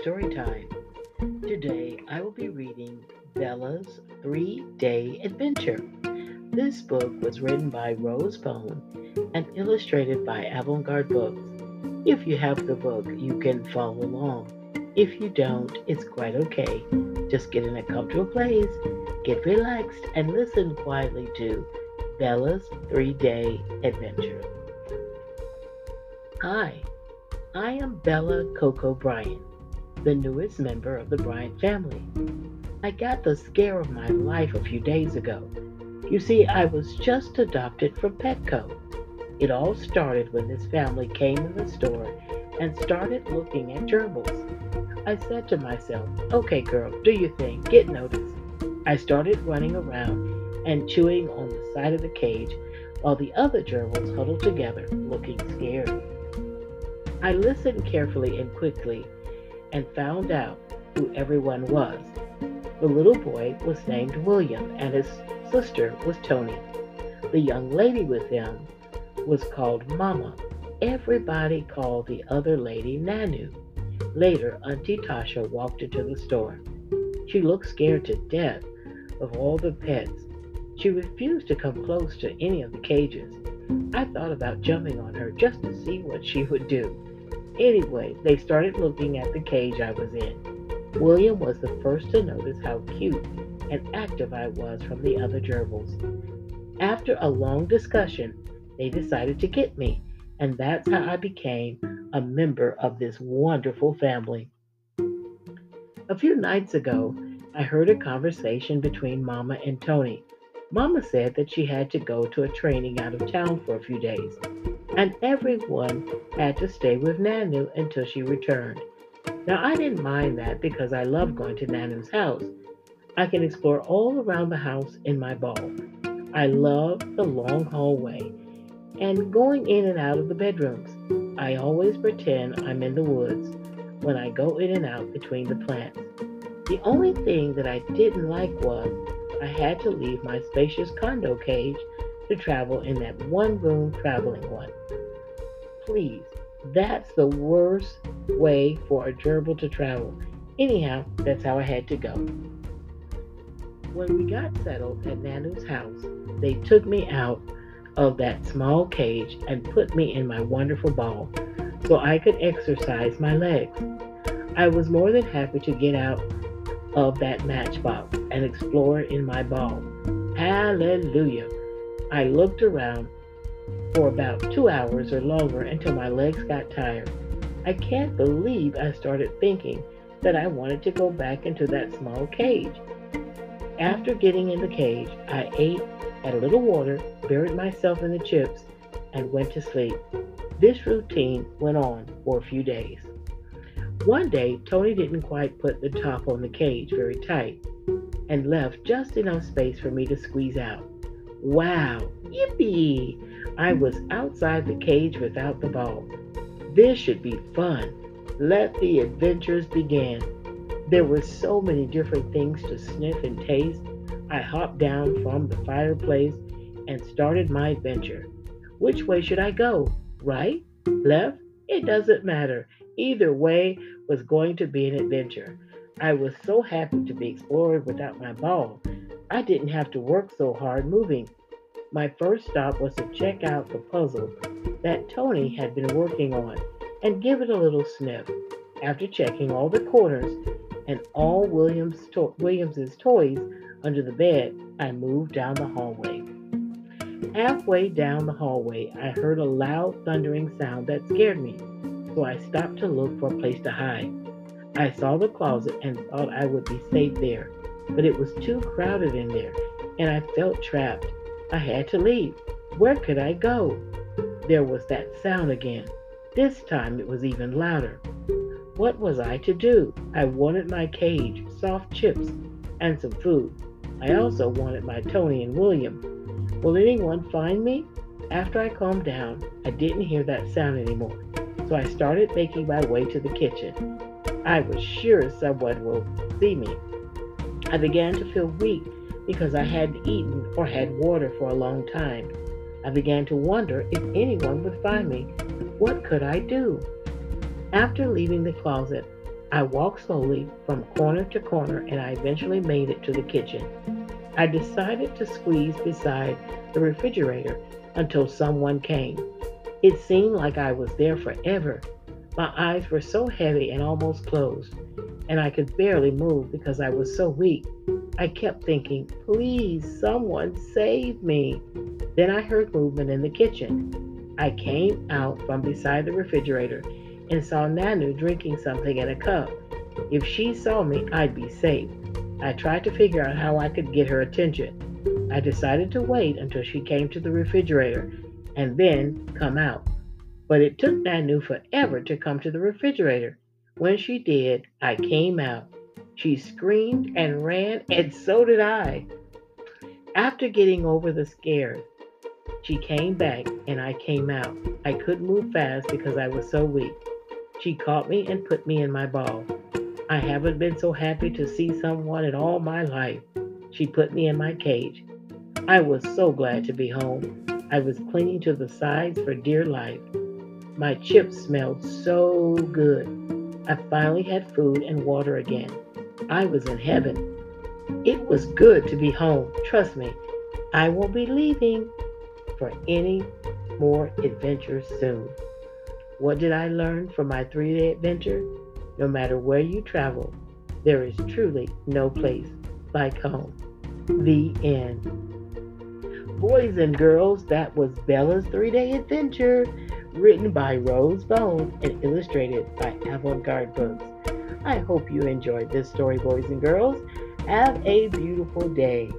story time. Today I will be reading Bella's Three Day Adventure. This book was written by Rose Bone and illustrated by Avant Garde Books. If you have the book, you can follow along. If you don't, it's quite okay. Just get in a comfortable place, get relaxed, and listen quietly to Bella's Three Day Adventure. Hi, I am Bella Coco Bryant, the newest member of the Bryant family. I got the scare of my life a few days ago. You see, I was just adopted from Petco. It all started when this family came in the store and started looking at gerbils. I said to myself, okay, girl, do your thing, get noticed. I started running around and chewing on the side of the cage while the other gerbils huddled together, looking scared. I listened carefully and quickly and found out who everyone was. The little boy was named William and his sister was Tony. The young lady with them was called Mama. Everybody called the other lady Nanu. Later, Auntie Tasha walked into the store. She looked scared to death of all the pets. She refused to come close to any of the cages. I thought about jumping on her just to see what she would do. Anyway, they started looking at the cage I was in. William was the first to notice how cute and active I was from the other gerbils. After a long discussion, they decided to get me, and that's how I became a member of this wonderful family. A few nights ago, I heard a conversation between Mama and Tony. Mama said that she had to go to a training out of town for a few days, and everyone had to stay with Nanu until she returned. Now, I didn't mind that because I love going to Nanu's house. I can explore all around the house in my ball. I love the long hallway and going in and out of the bedrooms. I always pretend I'm in the woods when I go in and out between the plants. The only thing that I didn't like was I had to leave my spacious condo cage to travel in that one room traveling one. Please, that's the worst way for a gerbil to travel. Anyhow, that's how I had to go. When we got settled at Nanu's house, they took me out of that small cage and put me in my wonderful ball so I could exercise my legs. I was more than happy to get out of that matchbox and explore in my ball. Hallelujah! I looked around for about two hours or longer until my legs got tired. I can't believe I started thinking that I wanted to go back into that small cage. After getting in the cage, I ate, had a little water, buried myself in the chips, and went to sleep. This routine went on for a few days. One day, Tony didn't quite put the top on the cage very tight and left just enough space for me to squeeze out. Wow, yippee! I was outside the cage without the ball. This should be fun. Let the adventures begin. There were so many different things to sniff and taste. I hopped down from the fireplace and started my adventure. Which way should I go? Right? Left? It doesn't matter. Either way was going to be an adventure. I was so happy to be exploring without my ball. I didn't have to work so hard moving. My first stop was to check out the puzzle that Tony had been working on and give it a little sniff. After checking all the corners and all Williams to- Williams's toys under the bed, I moved down the hallway. Halfway down the hallway, I heard a loud thundering sound that scared me, so I stopped to look for a place to hide. I saw the closet and thought I would be safe there, but it was too crowded in there, and I felt trapped. I had to leave. Where could I go? There was that sound again. This time it was even louder. What was I to do? I wanted my cage, soft chips, and some food. I also wanted my Tony and William. Will anyone find me? After I calmed down, I didn't hear that sound anymore, so I started making my way to the kitchen. I was sure someone would see me. I began to feel weak because I hadn't eaten or had water for a long time. I began to wonder if anyone would find me. What could I do? After leaving the closet, I walked slowly from corner to corner and I eventually made it to the kitchen. I decided to squeeze beside the refrigerator until someone came. It seemed like I was there forever. My eyes were so heavy and almost closed, and I could barely move because I was so weak. I kept thinking, please, someone save me. Then I heard movement in the kitchen. I came out from beside the refrigerator and saw Nanu drinking something in a cup. If she saw me, I'd be safe. I tried to figure out how I could get her attention. I decided to wait until she came to the refrigerator and then come out. But it took Nanu forever to come to the refrigerator. When she did, I came out. She screamed and ran, and so did I. After getting over the scare, she came back and I came out. I couldn't move fast because I was so weak. She caught me and put me in my ball. I haven't been so happy to see someone in all my life. She put me in my cage. I was so glad to be home. I was clinging to the sides for dear life. My chips smelled so good. I finally had food and water again. I was in heaven. It was good to be home. Trust me, I won't be leaving for any more adventures soon. What did I learn from my three day adventure? No matter where you travel, there is truly no place like home. The end. Boys and girls, that was Bella's three day adventure, written by Rose Bone and illustrated by Avant Garde Books. I hope you enjoyed this story, boys and girls. Have a beautiful day.